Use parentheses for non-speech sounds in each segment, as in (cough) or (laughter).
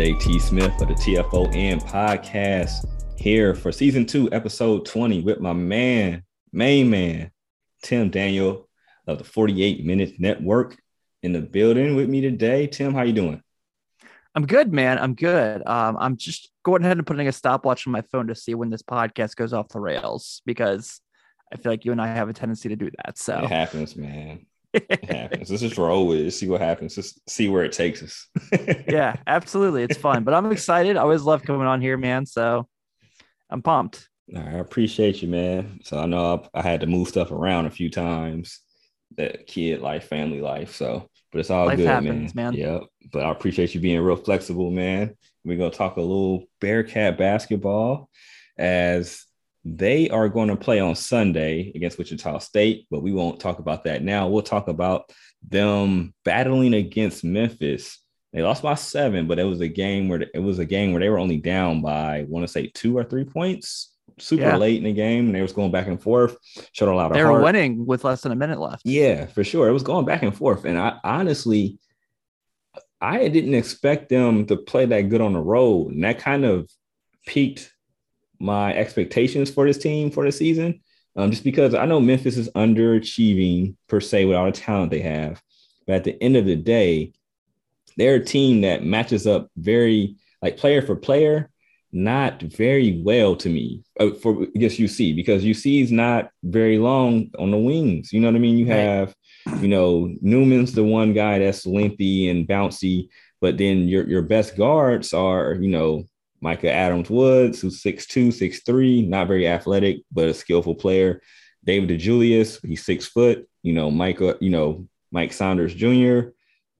JT Smith of the TFON podcast here for season two, episode 20 with my man, main man, Tim Daniel of the 48 Minutes Network in the building with me today. Tim, how you doing? I'm good, man. I'm good. Um, I'm just going ahead and putting a stopwatch on my phone to see when this podcast goes off the rails because I feel like you and I have a tendency to do that. So it happens, man. It (laughs) happens. Let's just roll with it. See what happens. Just see where it takes us. (laughs) yeah, absolutely. It's fun, but I'm excited. I always love coming on here, man. So I'm pumped. I appreciate you, man. So I know I, I had to move stuff around a few times, that kid life, family life. So, but it's all life good, happens, man. man. Yep. But I appreciate you being real flexible, man. We're gonna talk a little Bearcat basketball as they are going to play on Sunday against Wichita State, but we won't talk about that now. We'll talk about them battling against Memphis. They lost by seven, but it was a game where it was a game where they were only down by I want to say two or three points. Super yeah. late in the game, and they was going back and forth. Showed a lot of. They were winning with less than a minute left. Yeah, for sure. It was going back and forth, and I honestly, I didn't expect them to play that good on the road, and that kind of piqued my expectations for this team for the season. Um, just because I know Memphis is underachieving per se with all the talent they have, but at the end of the day, they're a team that matches up very like player for player, not very well to me uh, for I guess UC because UC is not very long on the wings. You know what I mean? You have, you know, Newman's the one guy that's lengthy and bouncy, but then your your best guards are, you know, Micah Adams Woods, who's 6'2, 6'3, not very athletic, but a skillful player. David DeJulius, he's six foot. You know, Micah, you know, Mike Saunders Jr.,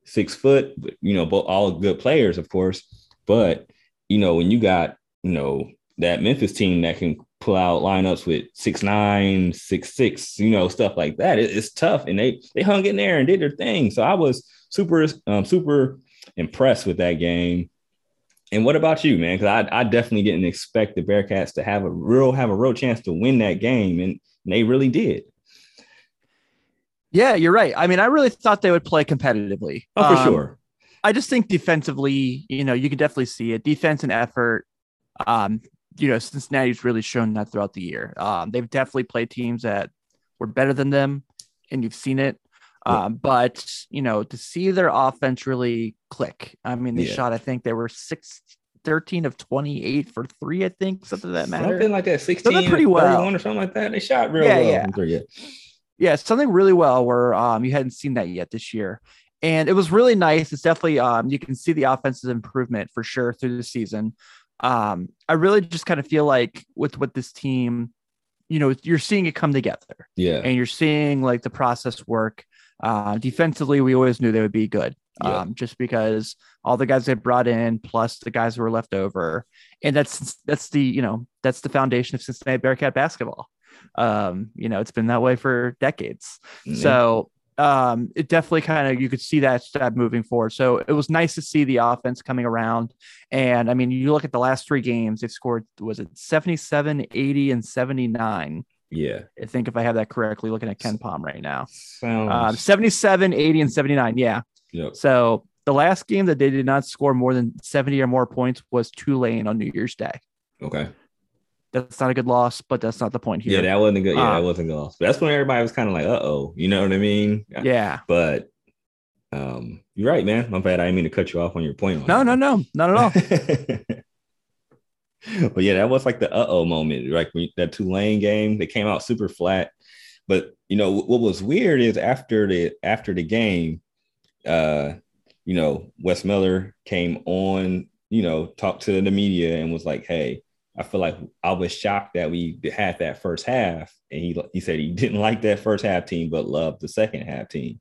six foot, you know, both all good players, of course. But, you know, when you got, you know, that Memphis team that can pull out lineups with six nine, six six, you know, stuff like that, it, it's tough. And they they hung in there and did their thing. So I was super, um, super impressed with that game. And what about you, man? Because I, I definitely didn't expect the Bearcats to have a real have a real chance to win that game, and, they really did. Yeah, you're right. I mean, I really thought they would play competitively. Oh, for um, sure. I just think defensively, you know, you can definitely see it. Defense and effort. Um, you know, Cincinnati's really shown that throughout the year. Um, they've definitely played teams that were better than them, and you've seen it. Um, but you know, to see their offense really click. I mean, they yeah. shot, I think they were six 13 of 28 for three, I think, something that matter. Something like that, 16 pretty well. or something like that. They shot real yeah, well yeah. three. Yeah. yeah, something really well where um you hadn't seen that yet this year. And it was really nice. It's definitely um you can see the offensive improvement for sure through the season. Um, I really just kind of feel like with with this team, you know, you're seeing it come together. Yeah. And you're seeing like the process work. Uh, defensively, we always knew they would be good, yeah. um, just because all the guys they brought in, plus the guys who were left over, and that's that's the you know that's the foundation of Cincinnati Bearcat basketball. Um, you know, it's been that way for decades. Mm-hmm. So um, it definitely kind of you could see that step moving forward. So it was nice to see the offense coming around. And I mean, you look at the last three games, they've scored was it 77, 80, and 79. Yeah. I think if I have that correctly, looking at KenPom right now. Sounds... Um, 77, 80, and 79. Yeah. Yep. So the last game that they did not score more than 70 or more points was Tulane on New Year's Day. Okay. That's not a good loss, but that's not the point here. Yeah, that wasn't a good. Yeah, um, that wasn't a good loss. But that's when everybody was kind of like, "Uh oh," you know what I mean? Yeah. But um, you're right, man. My bad. I didn't mean to cut you off on your point. no, no, no, not at all. (laughs) (laughs) but yeah, that was like the uh oh moment. Like that Tulane game, they came out super flat. But you know what was weird is after the after the game, uh, you know, Wes Miller came on, you know, talked to the media and was like, "Hey, I feel like I was shocked that we had that first half." And he he said he (laughs) didn't like that first half team, but loved the second half team.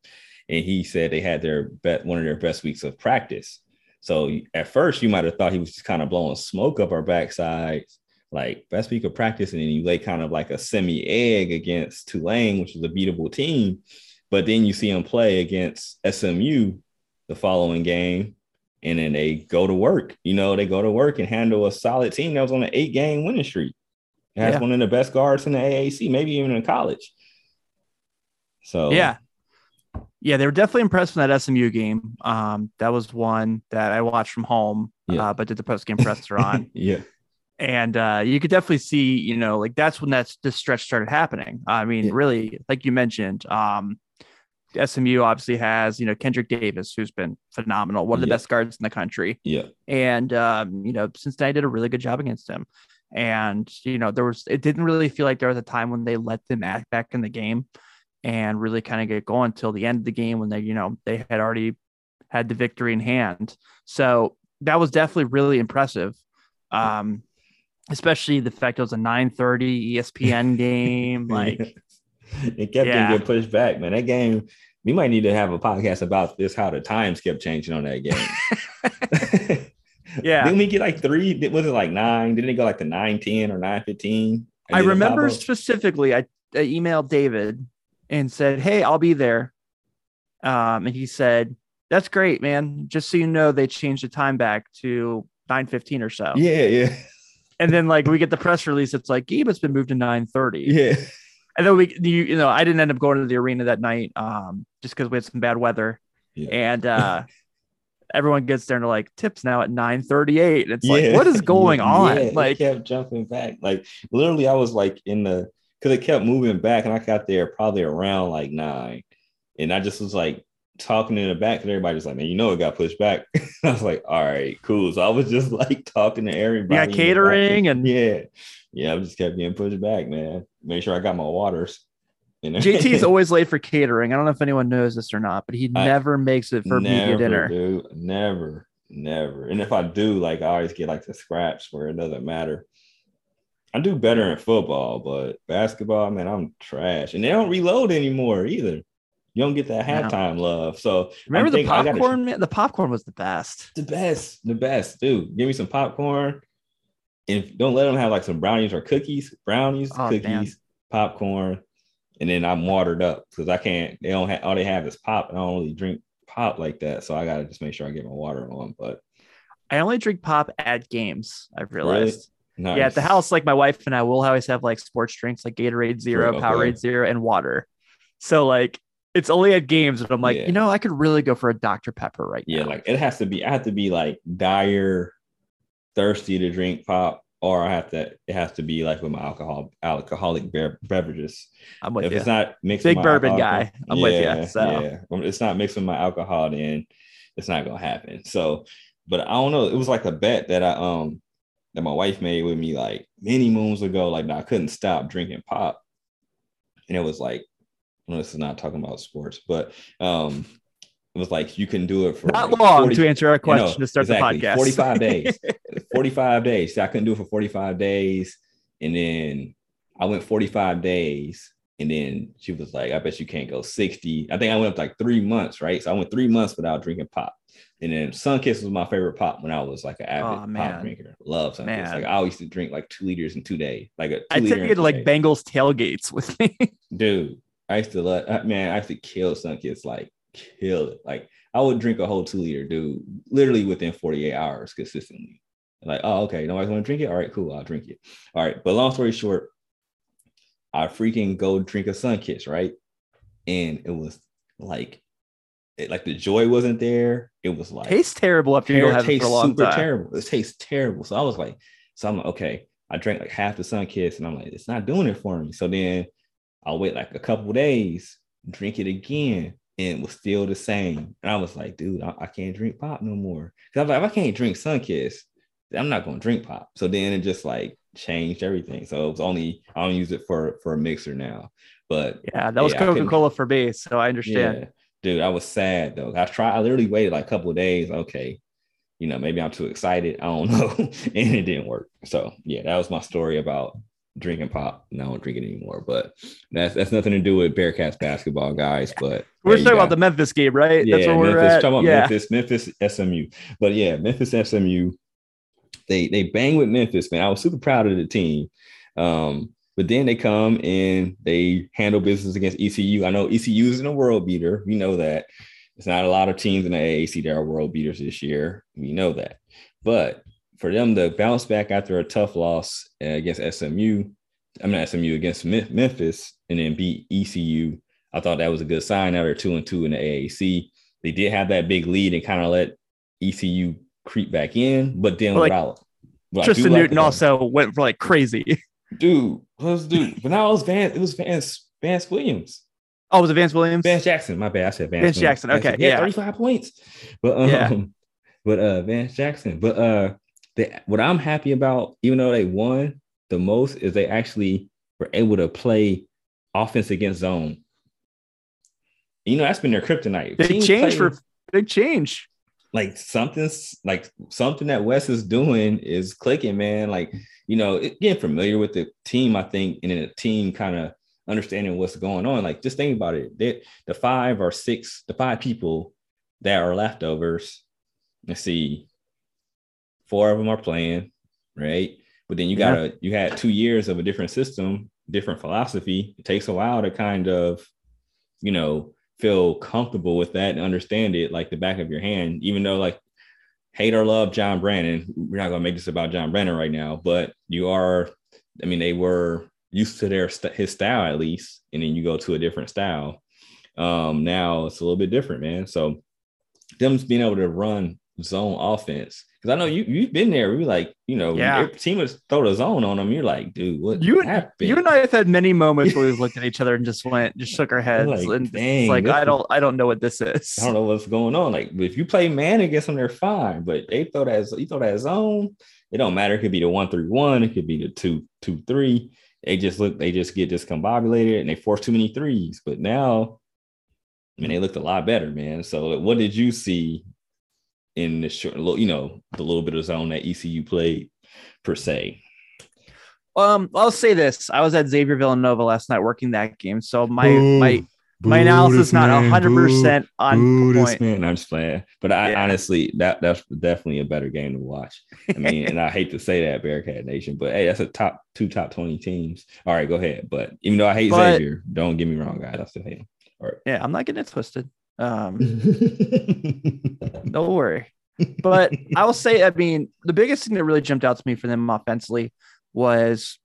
And he said they had their bet one of their best weeks of practice. So at first, you might have thought he was just kind of blowing smoke up our backside, like best week of practice, and then you lay kind of like a semi egg against Tulane, which is a beatable team. But then you see him play against SMU the following game, and then they go to work. You know, they go to work and handle a solid team that was on an eight game winning streak. It has yeah. one of the best guards in the AAC, maybe even in college. So yeah, Yeah, they were definitely impressed from that SMU game. Um, that was one that I watched from home, Yeah. uh, but did the post game presser on. (laughs) yeah, and uh, you could definitely see, you know, like that's when that's this stretch started happening. I mean, Yeah. really, like you mentioned, um, SMU obviously has, you know, Kendrick Davis, who's been phenomenal, one of the Yeah. best guards in the country, yeah, and um, you know, Cincinnati did a really good job against him. And you know, there was it didn't really feel like there was a time when they let them act back in the game and really kind of get going until the end of the game when they, you know, they had already had the victory in hand. So that was definitely really impressive. Um, especially the fact it was a 9:30 ESPN (laughs) game. Like, it kept Yeah. getting pushed back, man. That game, we might need to have a podcast about this. How the times kept changing on that game. (laughs) yeah, Didn't we get like three? Was it like nine? Didn't it go like to nine ten or nine fifteen? I remember specifically. I, I emailed David and said, "Hey, I'll be there," um, and he said, "That's great, man. Just so you know, they changed the time back to 9:15 or so." Yeah, yeah, And then like we get the press release, it's like, "Gabe, it's been moved to 9:30." yeah. And then we, you, you know, I didn't end up going to the arena that night, um, just because we had some bad weather, Yeah. and uh, (laughs) everyone gets there and they're like, "Tips now at 9:38." It's like, what is (laughs) going on? yeah, like, kept jumping back. Like literally, I was like in the because it kept moving back, and I got there probably around like nine, and I just was like talking in the back, and everybody's like, "Man, you know it got pushed back." (laughs) I was like, "All right, cool." So I was just (laughs) like talking to everybody. you in got the catering and yeah, yeah. I just kept getting pushed back, man. Make sure I got my waters. You know? JT is (laughs) always late for catering. I don't know if anyone knows this or not, but he I- never makes it for media never, dinner. dude. Never, never. And if I do, like I always get like the scraps where it doesn't matter. I do better in football, but basketball, man, I'm trash. And they don't reload anymore either. You don't get that No. halftime love. So Remember the I gotta- popcorn? Man? The popcorn was the best. the best, the best, dude. Give me some popcorn. And don't let them have like some brownies or cookies, brownies, Oh, cookies, man. popcorn, and then I'm watered up because I can't. They don't have all they have is pop. and I don't really drink pop like that, so I gotta just make sure I get my water on. But I only drink pop at games. I've realized. Nice. Yeah, at the house, like my wife and I will always have like sports drinks, like Gatorade Zero, Okay. Powerade Zero, and water. So like it's only at games, and I'm like, Yeah. you know, I could really go for a Dr Pepper right yeah, now. Yeah, like it has to be. I have to be like dire, thirsty to drink pop, or I have to. It has to be like with my alcohol, alcoholic beverages. I'm with if you. it's not mixed, Big bourbon guy. I'm with you. so. yeah, it's not mixed with my alcohol, then it's not gonna happen. So, but I don't know. It was like a bet that I um that my wife made with me like many moons ago. Like I couldn't stop drinking pop, and it was like, well, this is not talking about sports, but um, it was like you can do it for Not like long 40 to answer our you know, question to start exactly, the podcast. 45 (laughs) days. 45 days. See, I couldn't do it for 45 days. And then I went 45 days. And then she was like, I bet you can't go 60. I think I went up like three months, right? So I went three months without drinking pop. And then Sunkist was my favorite pop when I was like an avid Oh, pop drinker. Love Sunkist. Man. Like I always used to drink like two liters in two days. Like a I liter you to like days. Bengals tailgates with me. (laughs) Dude, I used to let uh, man, I used to kill Sunkist, like kill it. Like I would drink a whole two liter, dude, literally within 48 hours consistently. Like, oh, okay, nobody's gonna drink it. All right, cool, I'll drink it. All right, but long story short, I freaking go drink a Sunkist, right? And it was like, it, like the joy wasn't there. It was like Tastes terrible after you don't have it tastes for a long super time. terrible. It tastes terrible. So I was like, so I'm like, okay. I drank like half the Sunkist, and I'm like, it's not doing it for me. So then I'll wait like a couple days, drink it again, and it was still the same. And I was like, dude, I, I can't drink pop no more. Cause I'm like, if I can't drink Sunkist, I'm not gonna drink pop. So then it just like changed everything. So it was only I don't use it for for a mixer now. But Yeah, that was Yeah, Coca Cola for me, so I understand. yeah, dude, I was sad though. I tried. I literally waited like a couple of days. Okay, you know, maybe I'm too excited. I don't (laughs) know, and it didn't work. So yeah, that was my story about drinking pop. And I don't drink it anymore. But that's that's nothing to do with Bearcats basketball, guys. But We're talking about the Memphis game, right? yeah, That's where we're Memphis. at. Talking about yeah. Memphis, Memphis, SMU. But yeah, Memphis, SMU. They they bang with Memphis, man. I was super proud of the team. Um, but then they come and they handle business against ECU. I know ECU is in a world beater. We know that. It's not a lot of teams in the AAC that are world beaters this year. We know that. But for them to bounce back after a tough loss against SMU, I mean SMU against Memphis, and then beat ECU, I thought that was a good sign. Now they're two and two in the AAC. They did have that big lead and kind of let ECU creep back in, but then Like, without Tristan like Newton also went for like crazy. (laughs) dude, let's do. But now it was Vance. It was Vance Vance Williams. Oh, it was it Vance Williams? Vance Jackson. My bad. I said Vance. Vance Williams. Jackson, okay, yeah. 35 points. But um, Yeah. (laughs) but uh Vance Jackson. But uh they, what I'm happy about, even though they won the most, is they actually were able to play offense against zone. You know, that's been their kryptonite. Big Teams change play- for big change. like something's like something that Wes is doing is clicking, man. Like, you know, getting familiar with the team, I think, and then the team kind of understanding what's going on. Like, just think about it. They, the five or six, the five people that are leftovers. Let's see, four of them are playing, right? But then you gotta, you had two years of a different system, different philosophy. It takes a while to kind of, you know, feel comfortable with that and understand it like the back of your hand, even though like hate or love John Brannen. We're not gonna make this about John Brannen right now, but you are, I mean, they were used to their his style at least, and then you go to a different style. Um, now it's a little bit different, man. So them being able to run zone offense. Because I know you you've been there. We like, you know, Yeah. your team was throw the zone on them. You're like, dude, what You, happened? you and I have had many moments where (laughs) we've looked at each other and just went, just shook our heads, Like, and it's dang, like I don't, I don't know what this is. I don't know what's going on. Like if you play man against them, they're fine. But they throw that you throw that zone, it don't matter. It could be the one three one, it could be the two two three. They just look, they just get discombobulated and they force too many threes. But now, I mean, they looked a lot better, man. So what did you see in the short, little, you know, the little bit of zone that ECU played per se? Um, I'll say this: I was at Xavier Villanova last night working that game, so my my my analysis not hundred percent on point. Man, I'm just playing, but I Yeah. honestly that that's definitely a better game to watch. I mean, and I hate to say that Bearcat Nation, but hey, that's a top two top twenty teams. All right, go ahead. But even though I hate But- Xavier, don't get me wrong, guys, I still hate him. All right. Yeah, I'm not getting it twisted. Um, (laughs) don't worry. But I will say, I mean, the biggest thing that really jumped out to me for them offensively was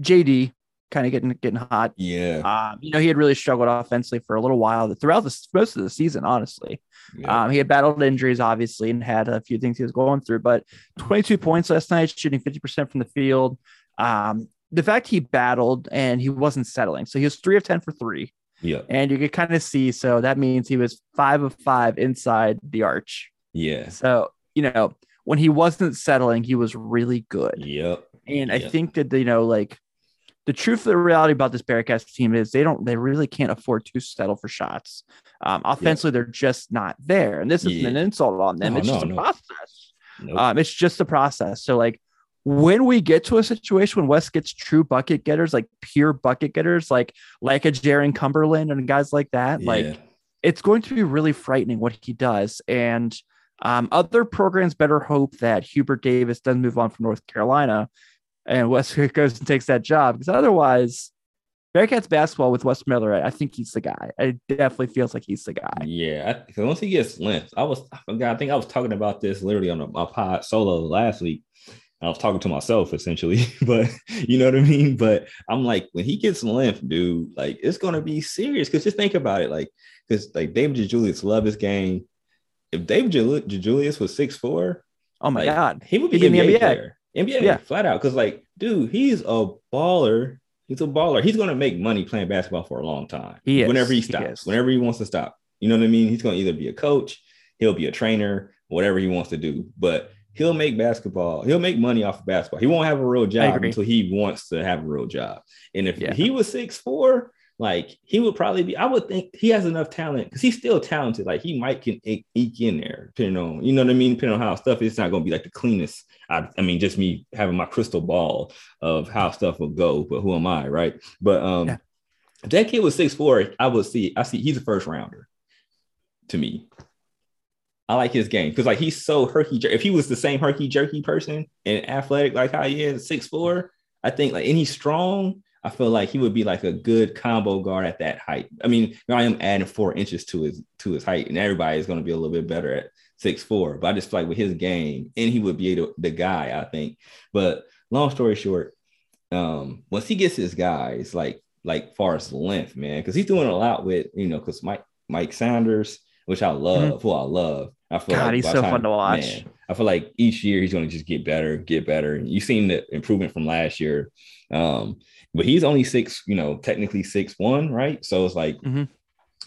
JD kind of getting getting hot. yeah, Um, you know, he had really struggled offensively for a little while throughout the most of the season, honestly. yeah. Um, he had battled injuries, obviously, and had a few things he was going through. But 22 points last night, shooting 50% from the field. Um, the fact he battled and he wasn't settling. So he was three of 10 for three. Yeah, And you could kind of see. So that means he was five of five inside the arch. yeah, So, you know, when he wasn't settling, he was really good. yep, And I think that, you know, like the truth of the reality about this Bearcats team is they don't, they really can't afford to settle for shots. Um, offensively, they're just not there. And this isn't Yeah. an insult on them. No, it's just no, a no. process. nope. Um, it's just a process. So, like, when we get to a situation when Wes gets true bucket getters, like pure bucket getters, like like a Jarron Cumberland and guys like that, like it's going to be really frightening what he does. And um, other programs better hope that Hubert Davis doesn't move on from North Carolina and Wes (laughs) goes and takes that job because otherwise, Bearcats basketball with Wes Miller, I think he's the guy. It definitely feels like he's the guy. Yeah, because once he gets length, I was I forgot. I think I was talking about this literally on a, my pod solo last week. I was talking to myself essentially, (laughs) but you know what I mean. But I'm like, when he gets length, dude, like it's gonna be serious. Because just think about it, like, because like David Julius love his game. If David Julius was six four, Oh my Like, God. he would be an in the NBA, NBA. player. NBA, Yeah. flat out. Because like, dude, he's a baller. He's a baller. He's gonna make money playing basketball for a long time. He is. Whenever he He stops, is. whenever he wants to stop. You know what I mean? He's gonna either be a coach, he'll be a trainer, whatever he wants to do. But he'll make basketball. He'll make money off of basketball. He won't have a real job until he wants to have a real job. And if Yeah. he was six four, like he would probably be. I would think he has enough talent because he's still talented. Like he might can eke, eke in there, depending on you know what I mean. Depending on how stuff is, it's not going to be like the cleanest. I, I mean, just me having my crystal ball of how stuff will go. But who am I, right? But um, Yeah. if that kid was six four, I would see. I see he's a first rounder to me. I like his game because like he's so herky jerky. If he was the same herky jerky person and athletic like how he is, six four, I think like and he's strong. I feel like he would be like a good combo guard at that height. I mean, I am adding four inches to his to his height, and everybody is going to be a little bit better at six four. But I just feel like with his game, and he would be the, the guy, I think. But long story short, um, once he gets his guys, like like far as length, man, because he's doing a lot with you know, because Mike Mike Saunders, which I love, mm-hmm. who I love. I feel God, like he's so time, fun to watch. Man, I feel like each year he's going to just get better, get better. And you've seen the improvement from last year. Um, but he's only six, you know, technically six one, right? So it's like, mm-hmm.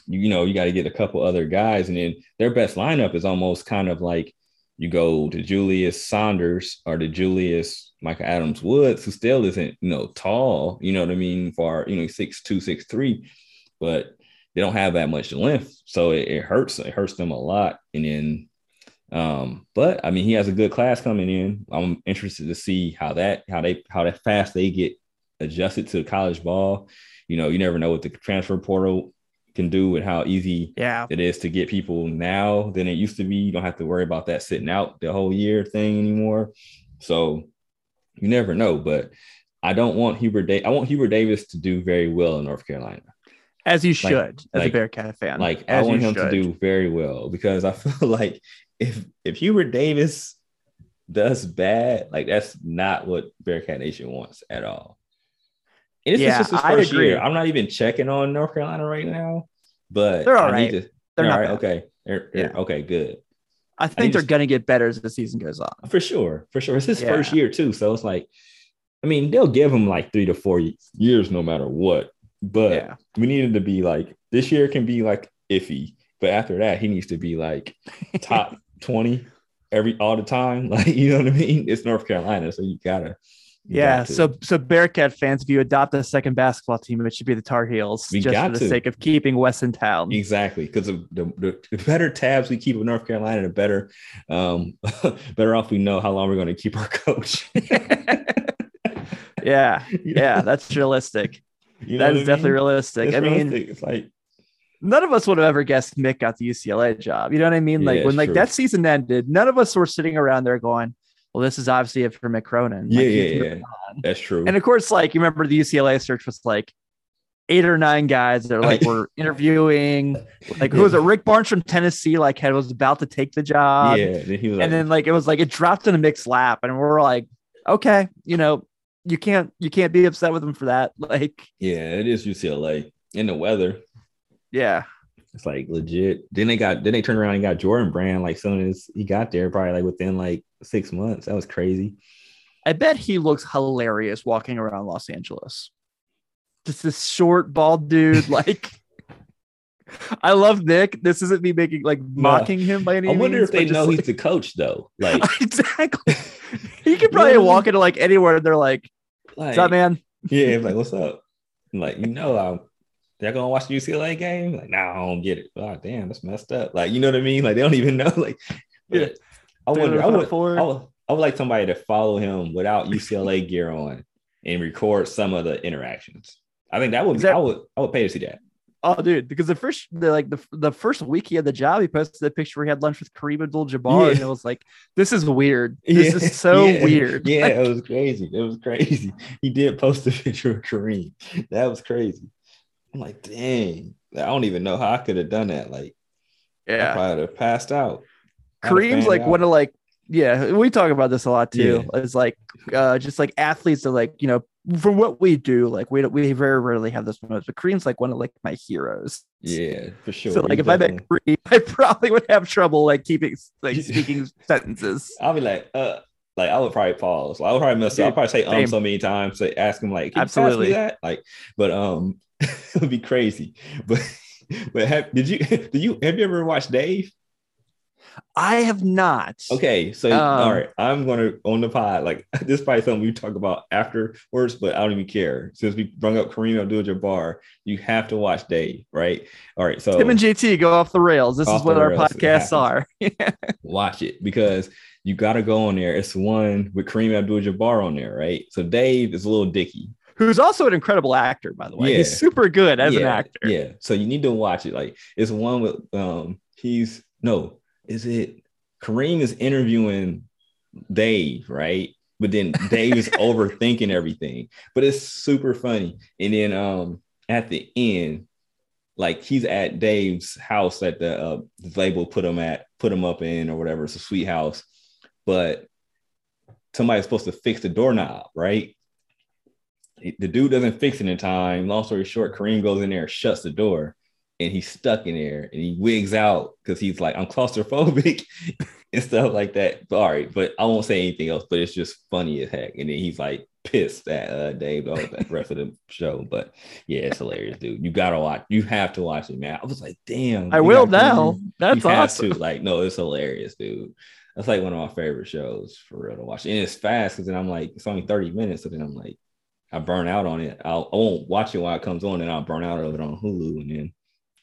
you, you know, you got to get a couple other guys, and then their best lineup is almost kind of like you go to Julius Saunders or to Julius Michael Adams Woods, who still isn't, you know, tall, you know what I mean, for you know, six two, six three, but they don't have that much length. So it, it hurts, it hurts them a lot. And then um, but I mean, he has a good class coming in. I'm interested to see how that, how they, how that fast they get adjusted to college ball. You know, you never know what the transfer portal can do and how easy yeah. it is to get people now than it used to be. You don't have to worry about that sitting out the whole year thing anymore. So you never know. But I don't want Hubert. Da- I want Hubert Davis to do very well in North Carolina. As you should, like, as like, a Bearcat fan. Like I want him should. to do very well because I (laughs) feel like if if Hubert Davis does bad, like that's not what Bearcat Nation wants at all. And it's yeah, just his first year. I'm not even checking on North Carolina right now, but they're all right. To, they're, they're all right. Okay. They're, they're, yeah. Okay. Good. I think I they're to, gonna get better as the season goes on. For sure. For sure. It's his yeah. first year too. So it's like, I mean, they'll give him like three to four years no matter what. But yeah. we needed to be like this year can be like iffy, but after that, he needs to be like top (laughs) 20 every all the time. (laughs) Like, you know what I mean? It's North Carolina, so you gotta yeah, so so Bearcat fans, if you adopt a second basketball team, it should be the Tar Heels, we just for the to. sake of keeping Wes in town. Exactly, because the, the, the, better tabs we keep in North Carolina, the better um, (laughs) better off we know how long we're going to keep our coach. yeah, yeah, that's realistic. You that is mean? definitely realistic. It's I mean, realistic. it's like none of us would have ever guessed Mick got the UCLA job. You know what I mean? Like yeah, when like true. that season ended, none of us were sitting around there going, well, this is obviously it for Mick Cronin. Yeah, like, yeah, yeah. That's true. And of course, like you remember the UCLA search was like eight or nine guys that are like (laughs) were interviewing. Like who was it? Rick Barnes from Tennessee, like had was about to take the job. Yeah, and, like, and then like it was like it dropped in a Mick's lap, and we're like, okay, you know, you can't you can't be upset with them for that. (laughs) Like, yeah, it is UCLA in the weather. Yeah, it's like legit. Then they got then they turned around and got Jordan Brand like soon as he got there, probably like within like six months. That was crazy. I bet he looks hilarious walking around Los Angeles. Just this short, bald dude. (laughs) Like, I love Nick. This isn't me making like mocking no. him by any means. I wonder means, if they know like, he's the coach though. (laughs) Like, exactly. he could probably walk into like anywhere and they're like, like "What's up, man?" Yeah, like, "What's up?" I'm like, you know, I'm they're gonna watch the UCLA game. Like, nah, I don't get it. Oh, damn, that's messed up. Like, you know what I mean? Like, they don't even (laughs) know. Like, yeah. I wonder. I would, I would, I would like somebody to follow him without UCLA gear on and record some of the interactions. I think that would. That, I would. I would pay to see that. Oh, dude, because the first, the, like the the first week he had the job, he posted the picture where he had lunch with Kareem Abdul-Jabbar, yeah. and it was like, "This is weird. (laughs) This yeah. is so yeah. (laughs) weird." Yeah, like, it was crazy. It was crazy. He did post a (laughs) picture of Kareem. That was crazy. I'm like, dang, I don't even know how I could have done that. Like, yeah, I probably have passed out. Kareem's like out. one of like, yeah, we talk about this a lot too. Yeah. It's like, uh, just like athletes that like, you know, for what we do, like we don't we very rarely have this moments, but Kareem's like one of like my heroes. Yeah, for sure. So like, He's if definitely... I met Kareem, (laughs) I probably would have trouble like keeping like (laughs) speaking sentences. I'll be like, uh, like I would probably pause. Like, I would probably mess up. I'll probably say um so many times. to ask him like, absolutely that. Like, but um, (laughs) it would be crazy. But but have, did you did you have you ever watched Dave? I have not. Okay, so um, all right, I'm gonna on the pod. Like (laughs) this is probably something we talk about afterwards, but I don't even care. Since we brought up Kareem Abdul-Jabbar, you have to watch Dave, right? All right, so Tim and JT go off the rails. This is what our podcasts are. (laughs) watch it because you got to go on there. It's one with Kareem Abdul-Jabbar on there, right? So Dave is a Lil Dicky who's also an incredible actor, by the way. Yeah. He's super good as yeah. an actor. Yeah. So you need to watch it. Like it's one with um he's no, is it Kareem is interviewing Dave, right? But then Dave is (laughs) overthinking everything. But it's super funny. And then um at the end, like he's at Dave's house that the, uh, the label put him at, put him up in or whatever. It's a sweet house. But somebody's supposed to fix the doorknob, right? the dude doesn't fix it in time. Long story short, Kareem goes in there, shuts the door, and he's stuck in there and he wigs out because he's like, I'm claustrophobic (laughs) and stuff like that. But, all right, but I won't say anything else, but it's just funny as heck. And then he's like pissed at uh, Dave all the rest of the show. But yeah, it's hilarious, dude. You gotta watch, you have to watch it, man. I was like, damn, I will now. (laughs) That's awesome. To. Like, no, it's hilarious, dude. That's like one of my favorite shows for real to watch. And it's fast because then I'm like, it's only 30 minutes. So then I'm like, I burn out on it. I'll, I won't watch it while it comes on, and I'll burn out of it on Hulu, and then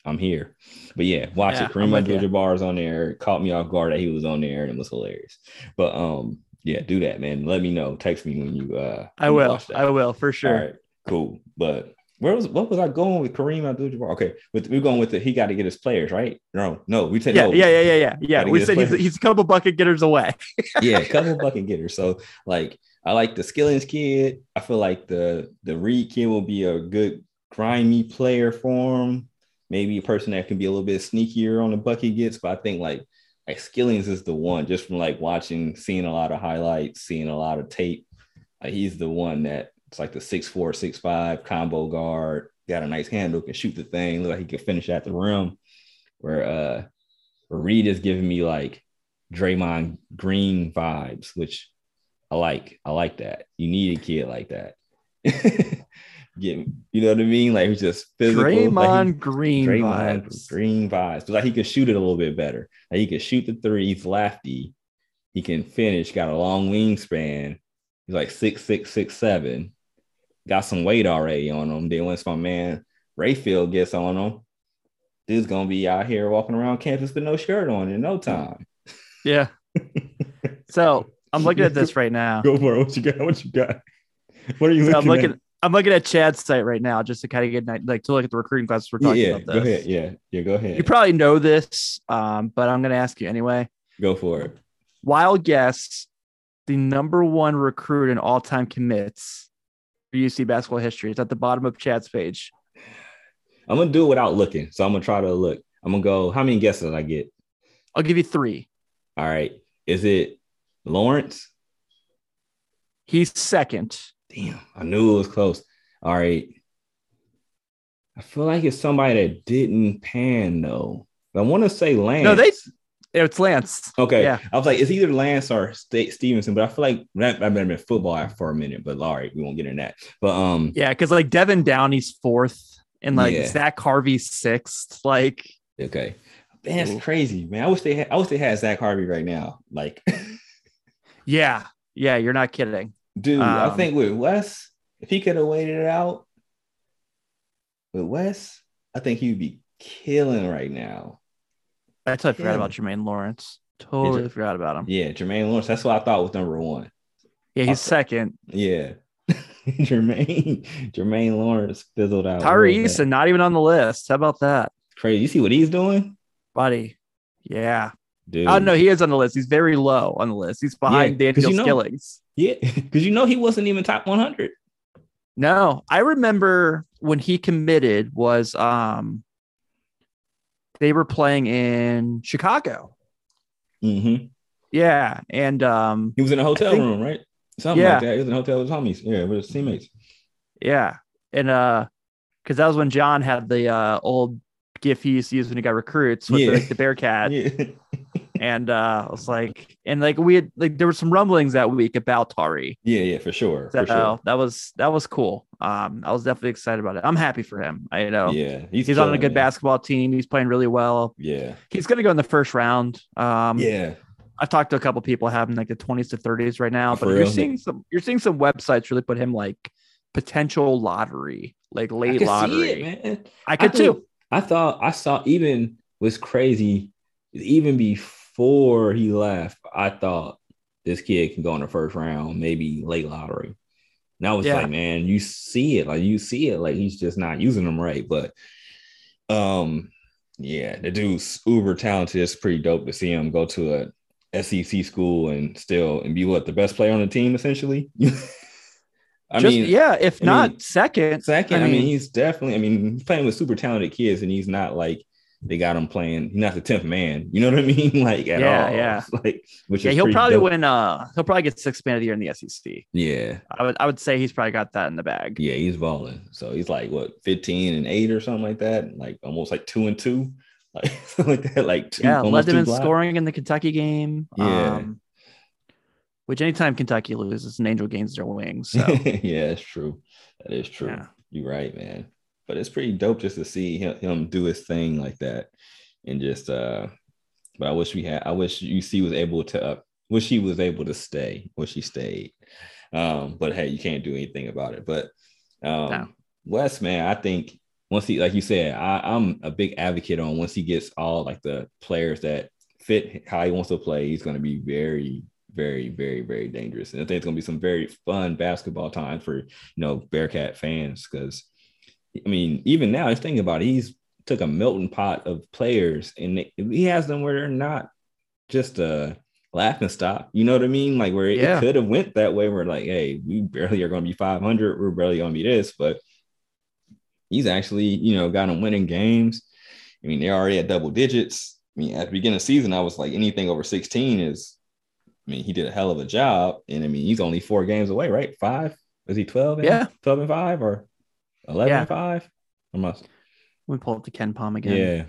I'm here. But yeah, watch yeah, it. Kareem Abdul-Jabbar is on there. Caught me off guard that he was on there, and it was hilarious. But um, yeah, do that, man. Let me know. Text me when you uh. I will. I will for sure. All right, cool. But where was what was I going with Kareem Abdul-Jabbar? Okay, with we're going with the he got to get his players right. No, no, we said yeah, no, yeah, yeah, yeah, yeah, yeah. We said he's, he's a couple bucket getters away. (laughs) yeah, a (laughs) couple bucket getters. So like, I like the Skillings kid. I feel like the the Reed kid will be a good grimy player for him. Maybe a person that can be a little bit sneakier on the bucket gets, but I think like like Skillings is the one just from like watching, seeing a lot of highlights, seeing a lot of tape. Like he's the one that it's like the six four, six five combo guard, got a nice handle, can shoot the thing, look like he can finish at the rim. Where uh Reed is giving me like Draymond Green vibes, which I like. I like that. You need a kid like that. (laughs) You know what I mean? Like he's just physical. Draymond like he, Green Draymond vibes. Green vibes. But like he can shoot it a little bit better. Like he can shoot the three. He's lefty. He can finish. Got a long wingspan. He's like six six six seven got some weight already on him. Then once my man Rayfield gets on him, dude's gonna be out here walking around campus with no shirt on in no time. Yeah. (laughs) so I'm looking at this right now. Go for it. What you got? What you got? What are you so looking I'm looking, at? I'm looking at Chad's site right now just to kind of get like to look at the recruiting classes we're talking yeah, about. This. Go ahead. Yeah. Yeah. Go ahead. You probably know this, um, but I'm gonna ask you anyway. Go for it. Wild guess the number one recruit in all time commits for UC basketball history. It's at the bottom of Chad's page. I'm gonna do it without looking. So I'm gonna try to look. I'm gonna go. How many guesses did I get? I'll give you three. All right. Is it Lawrence? He's second. Damn, I knew it was close. All right. I feel like it's somebody that didn't pan though. I want to say Lance. No, they it's Lance. Okay. Yeah. I was like, it's either Lance or St- Stephenson, but I feel like that I've been football for a minute, but all right, we won't get in that. But um yeah, because like Devin Downey's fourth and like yeah. Zach Harvey's sixth. Like okay. Man, that's crazy, man. I wish they had I wish they had Zach Harvey right now. Like (laughs) Yeah. Yeah, you're not kidding. Dude, um, I think with Wes, if he could have waited it out with Wes, I think he would be killing right now. I totally forgot about Jermaine Lawrence. Totally yeah, forgot about him. Yeah, Jermaine Lawrence. That's what I thought was number one. Yeah, he's second. Yeah. (laughs) Jermaine Jermaine Lawrence fizzled out. Tari Eason, not even on the list. How about that? Crazy. You see what he's doing? Buddy. Yeah. Dude. Oh no, he is on the list. He's very low on the list. He's behind yeah, Daniel you know, Skillings. Yeah, (laughs) because you know he wasn't even top 100. No, I remember when he committed was um they were playing in Chicago. Mm-hmm. Yeah, and um, he was in a hotel think, room, right? Something yeah. like that. He was in a hotel with his homies. Yeah, with his teammates. Yeah, and uh, because that was when John had the uh old gif he used to use when he got recruits with yeah. the, like, the Bearcat. (laughs) yeah. And uh, I was like, and like we had like there were some rumblings that week about Tari. Yeah, yeah, for sure. So for sure. that was that was cool. Um, I was definitely excited about it. I'm happy for him. I know. Yeah, he's, he's on a good basketball team. He's playing really well. Yeah, he's gonna go in the first round. Um, yeah. I've talked to a couple people having like the 20s to 30s right now, but you're seeing some you're seeing some websites really put him like potential lottery, like late I lottery. It, I could I too. I thought I saw even was crazy even before before he left, I thought this kid can go in the first round, maybe late lottery. And I was yeah. like, man, you see it, like you see it, like he's just not using them right. But um, yeah, the dude's uber talented. It's pretty dope to see him go to a SEC school and still and be what the best player on the team, essentially. (laughs) I Just, mean, yeah, if I not mean, second, second. I mean, I mean, he's definitely. I mean, playing with super talented kids, and he's not like they got him playing. He's not the tenth man. You know what I (laughs) mean? (laughs) Like at Yeah, all. yeah. (laughs) Like which yeah, is he'll probably dope. win. Uh, he'll probably get sixth man of the year in the SEC. Yeah, I would I would say he's probably got that in the bag. yeah, he's balling. So he's like what fifteen and eight or something like that. Like almost like two and two, like like that. Like two, Yeah, led them in blocks. scoring in the Kentucky game. Yeah. Um, which anytime Kentucky loses, an angel gains their wings. So yeah, it's true. That is true. Yeah. You're right, man. But it's pretty dope just to see him, him do his thing like that, and just. uh But I wish we had. I wish UC was able to. Uh, wish he was able to stay. Wish he stayed. Um, but hey, you can't do anything about it. But um, No. Wes, man, I think once he, like you said, I, I'm a big advocate on once he gets all like the players that fit how he wants to play, he's going to be very, very, very, very dangerous. And I think it's going to be some very fun basketball time for you know Bearcat fans because I mean, even now, he's thinking about it, he's took a melting pot of players and he has them where they're not just a laughing stock. You know what I mean? Like where it, Yeah. could have went that way. We're like, hey, we barely are going to be 500. We're barely going to be this, but he's actually, you know, got them winning games. I mean, they're already at double digits. I mean, at the beginning of the season, I was like, anything over 16 is, I mean, he did a hell of a job. And I mean, he's only four games away, right? Five? Was he 12? Yeah. 12 and five or 11 Yeah. and five? Or must, we pull up the KenPom again. yeah.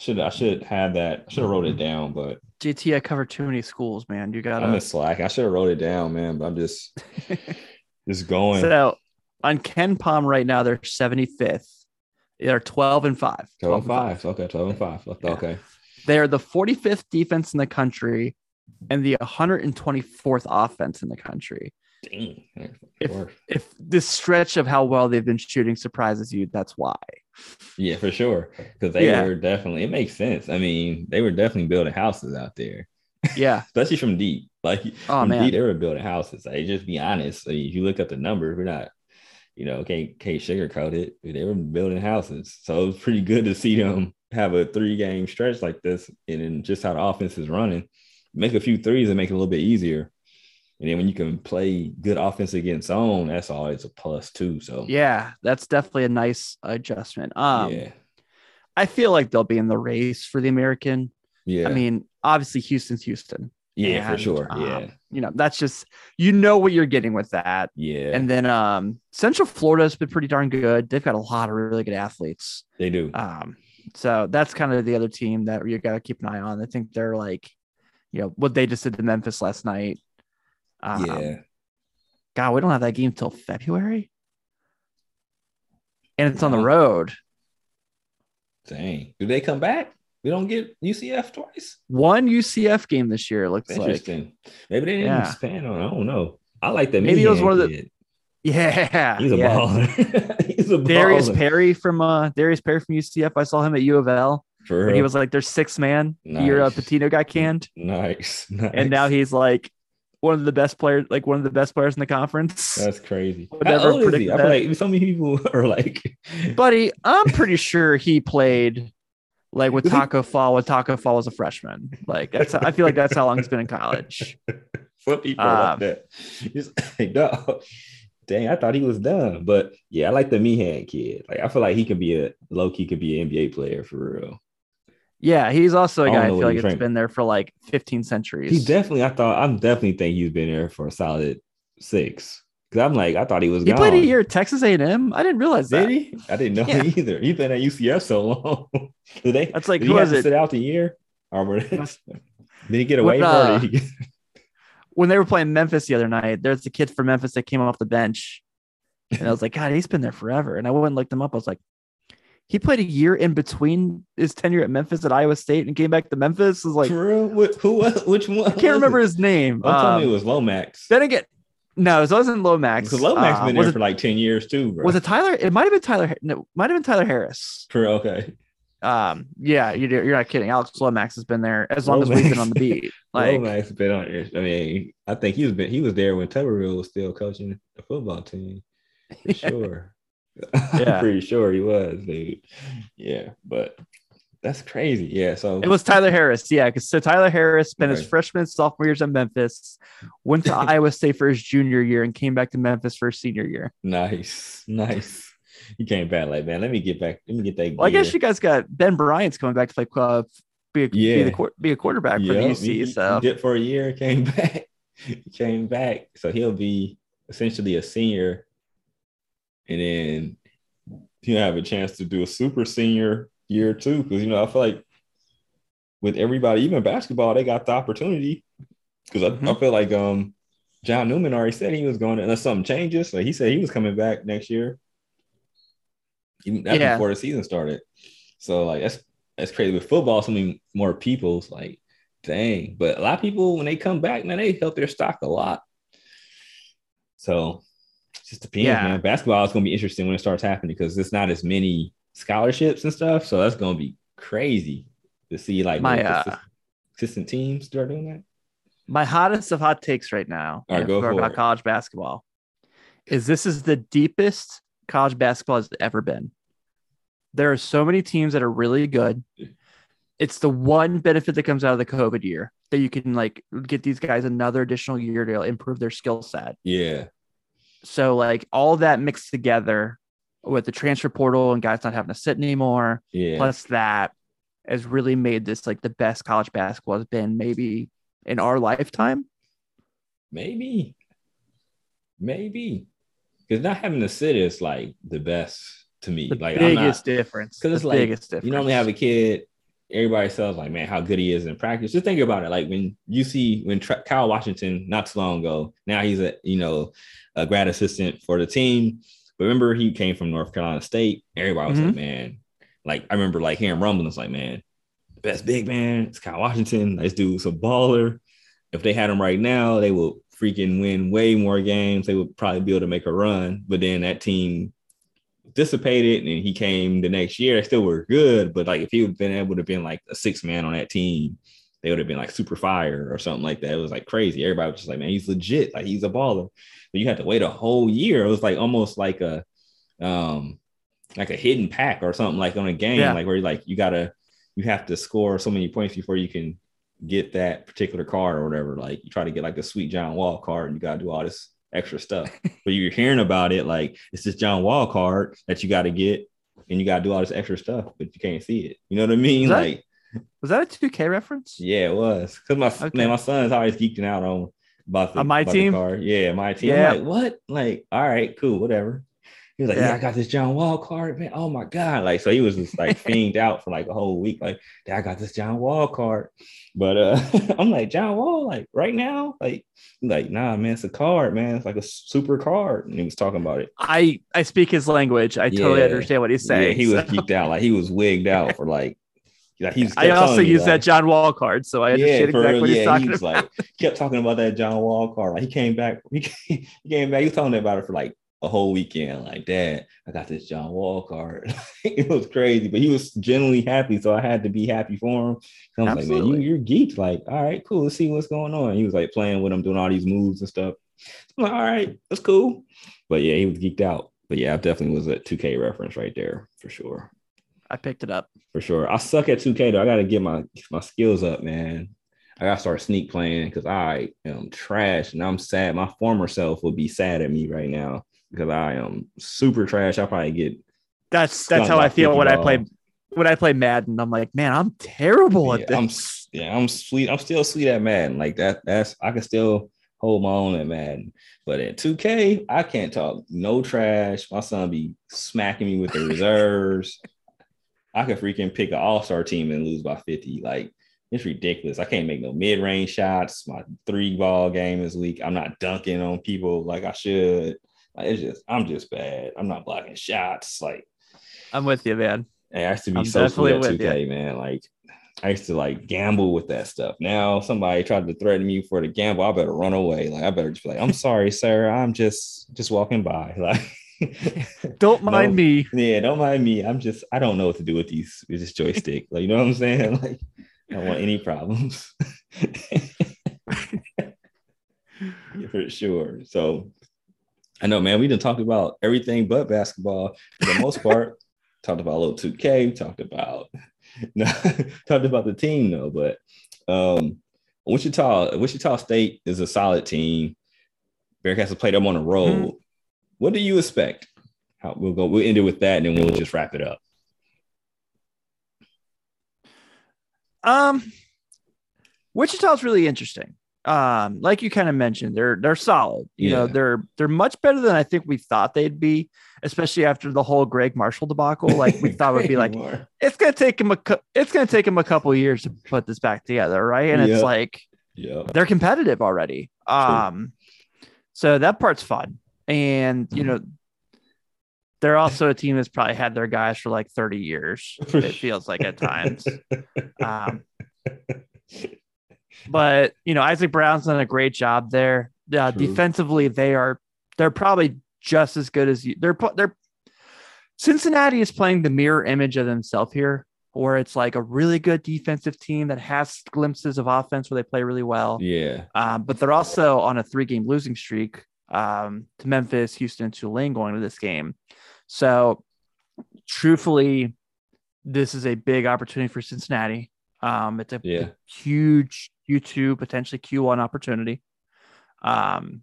Should I should have that. I should have wrote it down, but JT, I covered too many schools, man. You got I'm in slack. I should have wrote it down, man. But I'm just (laughs) just going. So on KenPom right now, they're 75th. They're 12 and 5. 12 and five. Okay, 12 and five. Yeah. Okay. They're the 45th defense in the country and the 124th offense in the country. Dang. If- If this stretch of how well they've been shooting surprises you, that's why. Yeah, for sure. Because they Yeah. were definitely, it makes sense. I mean, they were definitely building houses out there, Yeah. (laughs) especially from deep. Like Oh, from man. deep, they were building houses. Like, just be honest. Like, if you look at the numbers, we're not, you know, can't, can't sugarcoat it. They were building houses. So it was pretty good to see them have a three game stretch like this and then just how the offense is running. Make a few threes and make it a little bit easier. And then when you can play good offense against zone, that's always a plus too. So Yeah. That's definitely a nice adjustment. Um, yeah. I feel like they'll be in the race for the American. Yeah. I mean, obviously, Houston's Houston. yeah, for sure. um, yeah. You know, that's just, you know, what you're getting with that. Yeah. And then um, Central Florida has been pretty darn good. They've got a lot of really good athletes. they do. Um, so that's kind of the other team that you got to keep an eye on. I think they're like, you know, what they just did to Memphis last night. Um, yeah. God, we don't have that game till February, and it's on the road. Dang. Do they come back? We don't get UCF twice. One UCF game this year it looks like. Interesting. Maybe they didn't Yeah. expand on. it. I don't know. I like that. Maybe it was one of the- kid. Yeah, He's a yeah. baller. (laughs) He's a Darius baller. Perry from uh Darius Perry from UCF. I saw him at U of L For he was like their sixth man. Uh, Nice. Pitino got canned, nice. nice. (laughs) and now he's like one of the best players, like one of the best players in the conference. That's crazy. Would How old is he? I feel like so many people (laughs) are like, Buddy, I'm pretty sure he played like with Taco Fall when Taco Fall was a freshman. Like that's I feel like that's how long he's been in college. (laughs) some people Um, like that. No. Dang, I thought he was done. But yeah, I like the Meehan kid. Like, I feel like he could be a low key could be an NBA player for real. Yeah, he's also a I don't guy I know feel like he's it's ranked. been there for like 15 centuries. He definitely, I thought, I'm definitely think he's been there for a solid six. Cause I'm like, I thought he was He gone. played a year at Texas A&M. I didn't realize Did that. he? I didn't know Yeah. (laughs) either. He's been at UCF so long. (laughs) did they? That's like did who he have was to it? sit out the year? Or were they, Must- did he get When, away uh, for it? When they were playing Memphis the other night, there's a kid from Memphis that came off the bench, and I was like, (laughs) God, he's been there forever. And I went and looked him up. I was like, he played a year in between his tenure at Memphis at Iowa State and came back to Memphis. I was like? Who? was- Which one? I can't remember his name. Don't tell me it Um, was Lomax. Then again, no, it wasn't Lomax. Because Lomax Uh, been there it, for like 10 years too, bro. was it Tyler? It might have been Tyler. No, might have been Tyler Harris. For okay. Um, yeah, you're, you're not kidding. Alex Lomax has been there as long as we've been on the beat. (laughs) Like, Lomax been on there. I mean, I think he was been he was there when Tuberville was still coaching the football team. For (laughs) sure. (laughs) Yeah. I'm pretty sure he was, dude. Yeah, but that's crazy. Yeah. So It was Tyler Harris, yeah. Because so Tyler Harris spent his freshman, and sophomore years at Memphis, went to (laughs) Iowa State for his junior year, and came back to Memphis for his senior year. nice, nice. he came back like, man, let me get back. Let me get that. Well, I guess you guys got Ben Bryant's coming back to play uh, be a, yeah. be, the, be a quarterback for the UC. He, so he did for a year, (laughs) came back, came back. So he'll be essentially a senior, and then he'll have a chance to do a super senior year too. Because you know, I feel like with everybody, even basketball, they got the opportunity. Because mm-hmm. I, I, feel like um John Newman already said he was going to, unless something changes. Like he said he was coming back next year. Even that's yeah. before the season started. So like that's that's crazy. With football, so many more people's like, dang. But a lot of people when they come back, man, they help their stock a lot. So just depends, yeah. man. Basketball is gonna be interesting when it starts happening because it's not as many scholarships and stuff. So that's gonna be crazy to see like my uh, assistant teams start doing that. My hottest of hot takes right now All right, go about it. college basketball is this is the deepest college basketball has ever been. There are so many teams that are really good. It's the one benefit that comes out of the COVID year that you can like get these guys another additional year to improve their skill set. Yeah. So like all that mixed together with the transfer portal and guys not having to sit anymore. Yeah. Plus that has really made this like the best college basketball has been maybe in our lifetime. Maybe. Maybe. Because not having to sit is like the best to me. The like biggest not, difference. Because it's like biggest difference. you normally have a kid, everybody says like, man, how good he is in practice. Just think about it. Like when you see when Tra- Kyle Washington not too long ago, now he's a you know a grad assistant for the team. But remember, he came from North Carolina State. Everybody was mm-hmm. like, man, like I remember like hearing rumblings like, man, best big man, it's Kyle Washington. This dude's a baller. If they had him right now, they would freaking win way more games. They would probably be able to make a run. But then that team dissipated and he came the next year. They still were good, but like if he would have been able to have been like a six man on that team, they would have been like super fire or something like that. It was like crazy. Everybody was just like, man, he's legit. Like he's a baller. But you had to wait a whole year. It was like almost like a um like a hidden pack or something like on a game, yeah. like where you're like you gotta you have to score so many points before you can get that particular card or whatever. Like you try to get like the sweet John Wall card and you gotta do all this extra stuff. but you're hearing about it like it's this John Wall card that you gotta get and you gotta do all this extra stuff, but you can't see it. You know what I mean? Was like that, was that a 2K reference? Yeah, it was. Cause my okay. man, my son's always geeking out on about the, on my about team. The card. Yeah, my team. Yeah. I'm like, what? Like, all right, cool, whatever. He was like, yeah. yeah. I got this John Wall card, man. Oh my God. Like, so he was just like (laughs) fiend out for like a whole week. Like, Dad, I got this John Wall card. But uh (laughs) I'm like, John Wall, like right now? Like, like, nah, man, it's a card, man. It's like a super card. And he was talking about it. I I speak his language. I yeah. totally understand what he's saying. Yeah, he was geeked out. Like he was wigged out for like like he's (laughs) I also use like, that John Wall card, so I understand yeah, exactly what he's talking he about. Like kept talking about that John Wall card. Like he came back, (laughs) he came, he came back. He was talking about it for like a whole weekend. Like, Dad, I got this John Wall card. (laughs) it was crazy, but he was genuinely happy, so I had to be happy for him. I was Absolutely. like, man, you, you're geeked. Like, all right, cool. Let's see what's going on. He was like playing with him, doing all these moves and stuff. I'm like, all right, that's cool. But yeah, he was geeked out. But yeah, I definitely was a 2K reference right there for sure. I picked it up for sure. I suck at 2K though. I got to get my my skills up, man. I gotta start sneak playing because I am trash and I'm sad. My former self would be sad at me right now because I am super trash. I'll probably get that's that's how I feel when. I play when I play Madden. I'm like, man, I'm terrible yeah, at this. I'm yeah, I'm sweet. I'm still sweet at Madden. Like that. That's I can still hold my own at Madden. But at 2K, I can't talk no trash. My son be smacking me with the reserves. I could freaking pick an all-star team and lose by 50. Like it's ridiculous. I can't make no mid-range shots. My three ball game is weak. I'm not dunking on people like I should. It's just I'm just bad. I'm not blocking shots. Like I'm with you, man. I used to be I'm so sweet at 2K, you. man. Like I used to like gamble with that stuff. Now somebody tried to threaten me for the gamble. I better run away. Like I better just be like, I'm (laughs) sorry, sir. I'm just just walking by. (laughs) Like don't mind no, me. Yeah, don't mind me. I'm just I don't know what to do with these with this joystick. Like you know what I'm saying? (laughs) Like I don't want any problems. for sure. So I know, man. We didn't talk about everything but basketball for the most (laughs) part. talked about a little 2K. Talked about (laughs) no, talked about the team though. But um, Wichita, Wichita State is a solid team. Bearcats have played them on the road. Mm-hmm. What do you expect? how we'll go. We'll end it with that, and then we'll just wrap it up. Um, Wichita's really interesting. Um, like you kind of mentioned, they're they're solid. You yeah. know, they're they're much better than I think we thought they'd be, especially after the whole Gregg Marshall debacle. (laughs) Like we thought would be like it's gonna take him a it's gonna take him a couple years to put this back together, right? And yep. it's like yeah, they're competitive already. Um, so that part's fun, and you know, they're also a team that's probably had their guys for like 30 years. It feels like at times. Um, (laughs) but you know, Isaac Brown's done a great job there. Uh, defensively, they are they're probably just as good as you. They're they're Cincinnati is playing the mirror image of themselves here, where it's like a really good defensive team that has glimpses of offense where they play really well. Yeah. Um, but they're also on a three game losing streak um, to Memphis, Houston, Tulane going to this game. So, truthfully, this is a big opportunity for Cincinnati. Um, it's a yeah. huge Q2, potentially Q1 opportunity. Um,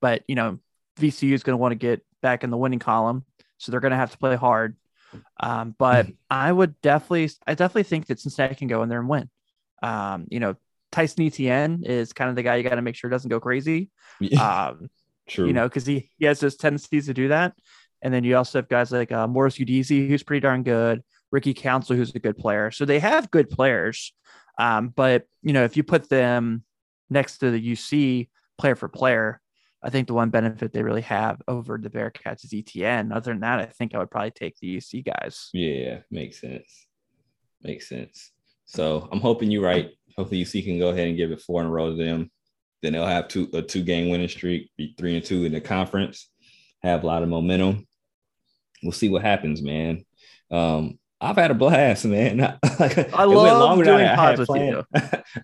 but you know, VCU is going to want to get back in the winning column, so they're going to have to play hard. Um, but (laughs) I would definitely, I definitely think that Cincinnati can go in there and win. Um, you know, Tyson Etienne is kind of the guy you got to make sure doesn't go crazy. Um, True. You know, because he, he has those tendencies to do that. And then you also have guys like uh, Morris Udeze, who's pretty darn good. Ricky Council, who's a good player. So they have good players. Um, but you know, if you put them next to the UC player for player, I think the one benefit they really have over the Bearcats is Etienne. Other than that, I think I would probably take the UC guys. Yeah, makes sense. Makes sense. So I'm hoping you're right. Hopefully UC can go ahead and give it four in a row to them. Then they'll have two a two game winning streak, be three and two in the conference, have a lot of momentum. We'll see what happens, man. Um, I've had a blast, man. (laughs) I love doing I, pods I with you.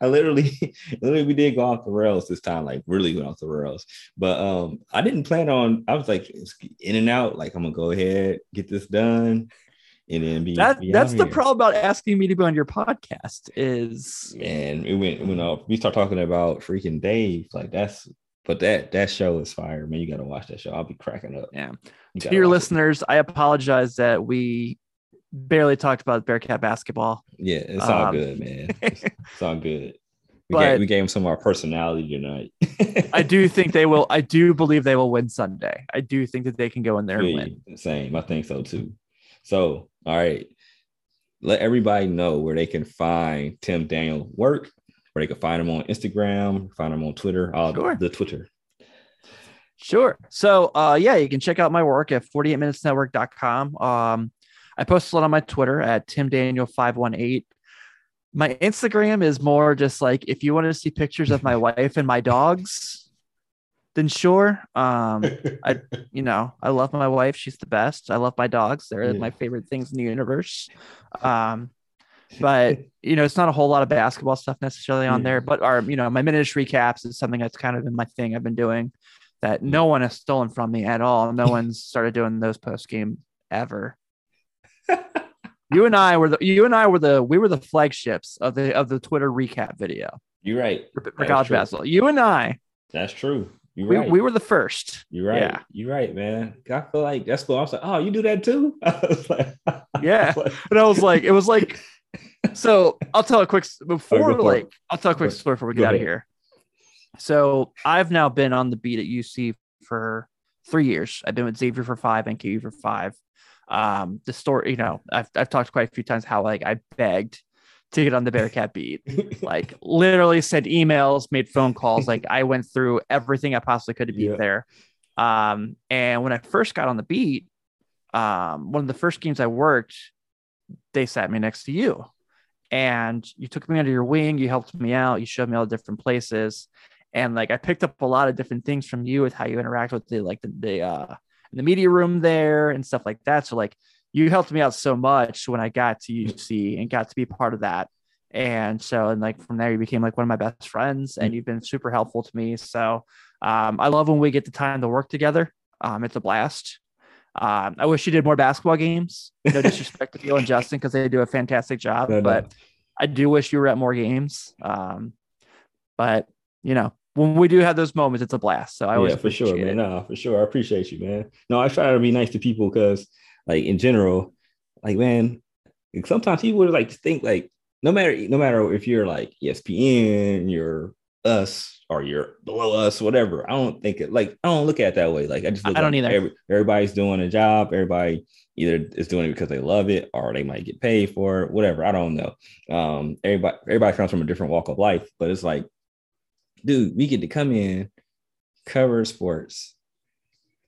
I literally, (laughs) literally, we did go off the rails this time, like really went off the rails. But um, I didn't plan on. I was like in and out. Like I'm gonna go ahead, get this done, and then be. That, be that's the here. problem about asking me to be on your podcast. Is man, it went. You know, we start talking about freaking Dave. Like that's but that that show is fire, man. You got to watch that show. I'll be cracking up. Yeah. You to your listeners, it. I apologize that we barely talked about Bearcat basketball. Yeah, it's all um, good, man. It's, (laughs) it's, all good. We, but, gave, we gave them some of our personality tonight. (laughs) I do think they will. I do believe they will win Sunday. I do think that they can go in there yeah, and win. Same. I think so too. So, all right. Let everybody know where they can find Tim Daniel work, where they can find him on Instagram, find him on Twitter, all sure. the, the Twitter. Sure. So, uh, yeah, you can check out my work at 48minutesnetwork.com. Um, I posted it on my Twitter at Tim Daniel 518. My Instagram is more just like if you want to see pictures of my (laughs) wife and my dogs, then sure. Um, I (laughs) you know, I love my wife, she's the best. I love my dogs. They're yeah. my favorite things in the universe. Um, but you know, it's not a whole lot of basketball stuff necessarily on yeah. there, but our, you know, my minutes recaps is something that's kind of been my thing I've been doing that no one has stolen from me at all. No (laughs) one's started doing those post game ever you and I were the you and I were the we were the flagships of the of the Twitter recap video. You're right. For, for college basketball. You and I. That's true. You're we, right. we were the first. You're right. Yeah. You're right, man. I feel like that's cool. I was like. Oh, you do that too? (laughs) like, (laughs) yeah. and I was like, it was like, (laughs) so I'll tell a quick before like I'll tell a quick story before we get out of here. So I've now been on the beat at UC for three years. I've been with Xavier for five and KU for five um the story you know I've, I've talked quite a few times how like i begged to get on the bearcat beat. (laughs) Like literally sent emails made phone calls. Like i went through everything i possibly could to be yeah. there. Um and when i first got on the beat um one of the first games i worked they sat me next to you. And you took me under your wing you helped me out you showed me all the different places. And like i picked up a lot of different things from you with how you interact with the like the, the uh in the media room there and stuff like that. So like you helped me out so much when I got to UC and got to be part of that. And so, and like from there, you became like one of my best friends and you've been super helpful to me. So um, I love when we get the time to work together. Um, it's a blast. Um, I wish you did more basketball games. No disrespect to Phil and Justin because they do a fantastic job, no, no. but I do wish you were at more games. Um, but you know, when we do have those moments, it's a blast. So I always yeah, for sure, man. it. No, for sure. I appreciate you, man. No, I try to be nice to people because, like, in general, like, man, sometimes people would like to think like, no matter no matter if you're like ESPN, you're us, or you're below us, whatever. I don't think it like I don't look at it that way. Like I just look I don't like either. every- everybody's doing a job. Everybody either is doing it because they love it or they might get paid for it, whatever. I don't know. Um, everybody everybody comes from a different walk of life, but it's like, dude, we get to come in, cover sports,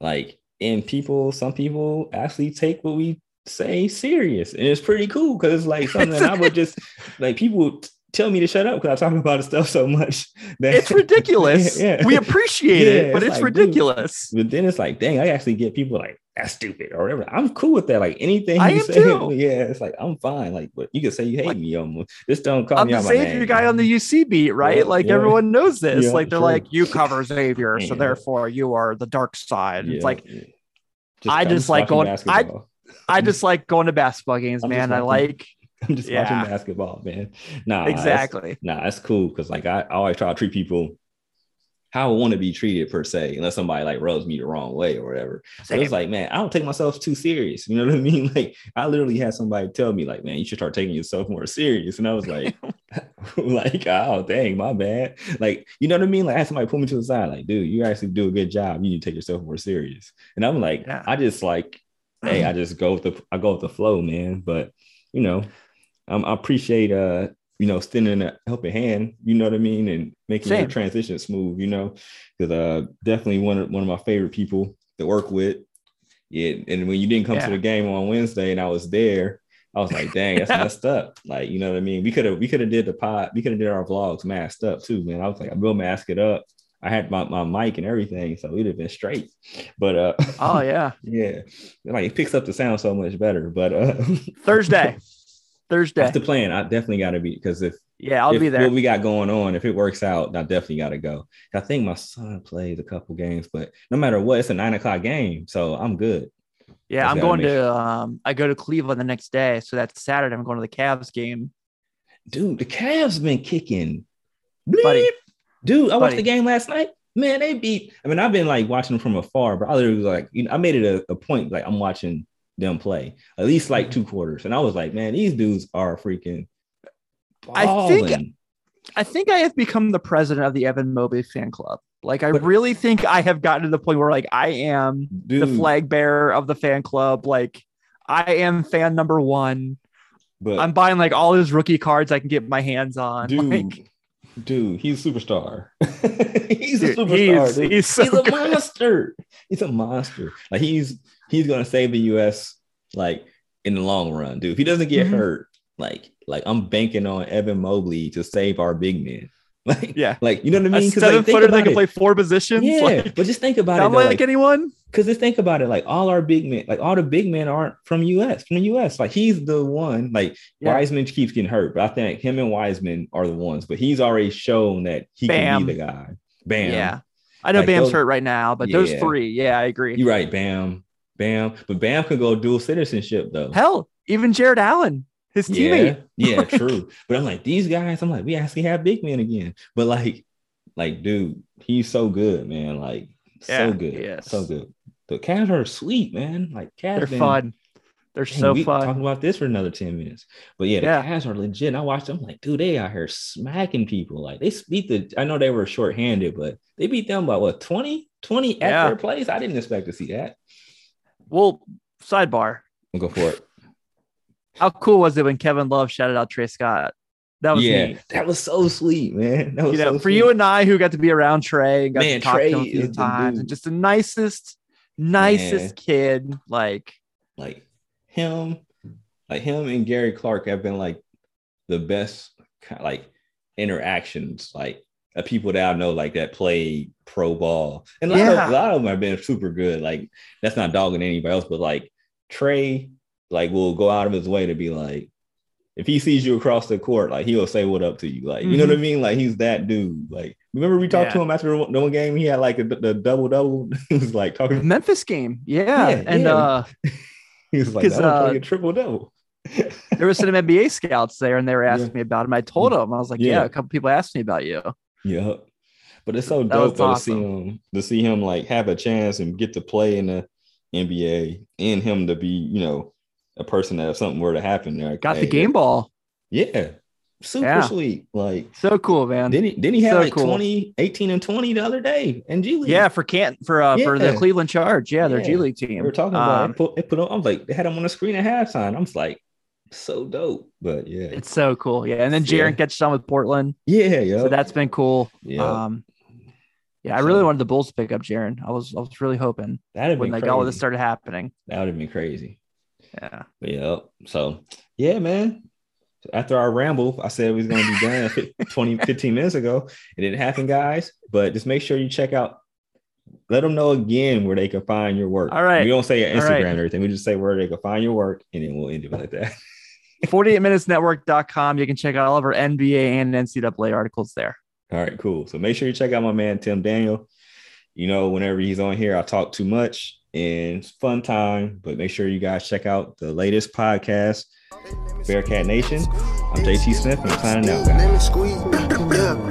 like, and people, some people actually take what we say serious, and it's pretty cool because it's like (laughs) something I would just like people tell me to shut up because I talk about this stuff so much (laughs) that It's ridiculous. (laughs) Yeah. We appreciate Yeah, it, but it's it's, like, dude. ridiculous. But then it's like, dang, I actually get people like that's stupid or whatever. I'm cool with that. Like anything I you say, too. (laughs) yeah, it's like I'm fine. Like, but you can say you hate Like- me almost. Just don't call I'm me the out my Xavier guy on the UC beat, right? Yeah, like yeah. everyone knows this. Yeah, like they're true. like, you cover Xavier, so therefore you are the dark side. Yeah, It's like yeah. I just like going- I- basketball. I just like going to basketball games, I'm just man. I like I'm just Yeah. watching basketball, man. Nah, exactly. Nah, that's cool because like I, I always try to treat people how I want to be treated per se, unless somebody like rubs me the wrong way or whatever. So it's like, man, I don't take myself too serious. You know what I (laughs) mean? Like I literally had somebody tell me, like, man, you should start taking yourself more serious. And I was like, (laughs) (laughs) like, oh dang, my bad. Like, you know what I mean? Like I had somebody pull me to the side, like, dude, you actually do a good job. You need to take yourself more serious. And I'm like, Yeah. I just like, hey, I (clears throat) just go with the I go with the flow, man. But you know, um, I appreciate uh you know, extending a helping hand, you know what I mean, and making Same. your transition smooth, you know, because uh, definitely one of one of my favorite people to work with. Yeah, and when you didn't come Yeah. to the game on Wednesday and I was there, I was like, dang, that's (laughs) messed up. Like, you know what I mean? We could have we could have did the pod, we could have did our vlogs masked up too, man. I was like, I will mask it up. I had my, my mic and everything, so we'd have been straight. But uh, Oh yeah. (laughs) yeah, like it picks up the sound so much better. But uh, (laughs) Thursday. Thursday. that's the plan. I definitely got to be because if Yeah, I'll if be there. What we got going on, if it works out, I definitely got to go. I think my son plays a couple games, but no matter what, it's a nine o'clock game, so I'm good. Yeah, Just I'm going to um I go to Cleveland the next day. So that's Saturday. I'm going to the Cavs game. Dude, the Cavs been kicking. Buddy. Dude, I watched Buddy. the game last night. Man, they beat. I mean, I've been like watching them from afar, but I literally was like, you know, I made it a, a point like I'm watching them play at least Mm-hmm. like two quarters, and I was like, man, these dudes are freaking. I think- I think I have become the president of the Evan Mobley fan club. Like I But- really think I have gotten to the point where like I am dude, the flag bearer of the fan club. Like I am fan number one. But I'm buying like all his rookie cards I can get my hands on. dude, Like, dude, he's a superstar. (laughs) he's dude, a superstar. he's, he's so he's a monster. He's a monster. Like he's he's gonna save the US like in the long run, dude. If he doesn't get Mhm. hurt, like like I'm banking on Evan Mobley to save our big men. (laughs) Like Yeah. like you know what I mean? seven like, footer that can it. play four positions. Yeah, Like, but just think about (laughs) it. Though, like, like, anyone? because just think about it, like all our big men, like all the big men aren't from US, from the US. Like he's the one, like Yeah. Wiseman keeps getting hurt, but I think him and Wiseman are the ones, but he's already shown that he Bam. can be the guy. Bam. Yeah. I know Like Bam's those- hurt right now, but those three, yeah, I agree. You're right, Bam. Bam. But Bam could go dual citizenship though. Hell, even Jarrett Allen, his teammate. Yeah, yeah, (laughs) true. but I'm like, these guys, I'm like, we actually have big men again. But like, like, dude, he's so good, man. Like, Yeah, so good. he is. So good. The Cavs are sweet, man. Like Cavs They're been- fun. They're Dang, so we fun. Talking about this for another 10 minutes. But yeah, the Yeah. Cavs are legit. I watched them like, dude, they out here smacking people. Like they beat the I know they were short-handed, but they beat them by what 20? 20 at Yeah. their place. I didn't expect to see that. Well, sidebar. I'll go for it. (laughs) How cool was it when Kevin Love shouted out Tre Scott? That was yeah, neat. that was so sweet, man. That was You know, so for sweet. you and I who got to be around Tre and got Man, to talk Tre to him a few times, and just the nicest, nicest Man. kid. Like, like him, like him and Gary Clark have been like the best like interactions, like people that I know like that play pro ball. And a lot, Yeah. of, a lot of them have been super good. Like that's not dogging anybody else, but like Tre, like will go out of his way to be like, if he sees you across the court, like he'll say what up to you. Like, you know what I mean? Like he's that dude. Like, remember we talked to Mm-hmm. Him after the one- game, he had like a, the double double. (laughs) he was like talking, Memphis game. Yeah. Yeah, and yeah. uh (laughs) he was like, don't uh, a triple double. there was some NBA scouts there and they were (laughs) asking Yeah. me about him. I told them, I was like, yeah. Yeah. a couple people asked me about you. Yeah. But it's so dope though, awesome. to see him to see him like have a chance and get to play in the NBA and him to be, you know, a person that if something were to happen there. Got hey, the game ball. Yeah. Super yeah. sweet. Like so cool, man. Didn't he didn't he have so like cool. 20, 18 and 20 the other day in G League? Yeah, for Kent for uh yeah. for the Cleveland Charge. Yeah, their yeah. G League team. We were talking about um, it. Put, it put on, I was like, they had him on the screen at halftime. I was like, so dope. But yeah. It's so cool. Yeah. And then Jarron yeah. gets on with Portland. Yeah, yeah. So that's been cool. Yeah. Um yeah, I really wanted the Bulls to pick up Jarron. I was I was really hoping that when like all this started happening. That would have been crazy. Yeah. But yeah. So yeah, man. After our ramble, I said we was gonna be done (laughs) 20, 15 minutes ago. It didn't happen, guys. But just make sure you check out. Let them know again where they can find your work. All right. We don't say Instagram right. or everything. We just say where they can find your work, and then we'll end it like that. (laughs) 48minutesnetwork.com. You can check out all of our NBA and NCAA articles there. All right, cool. So make sure you check out my man Tim Daniel. You know, whenever he's on here, I talk too much and it's fun time. But make sure you guys check out the latest podcast, Bearcat Nation. I'm JT Smith and I'm signing out, guys.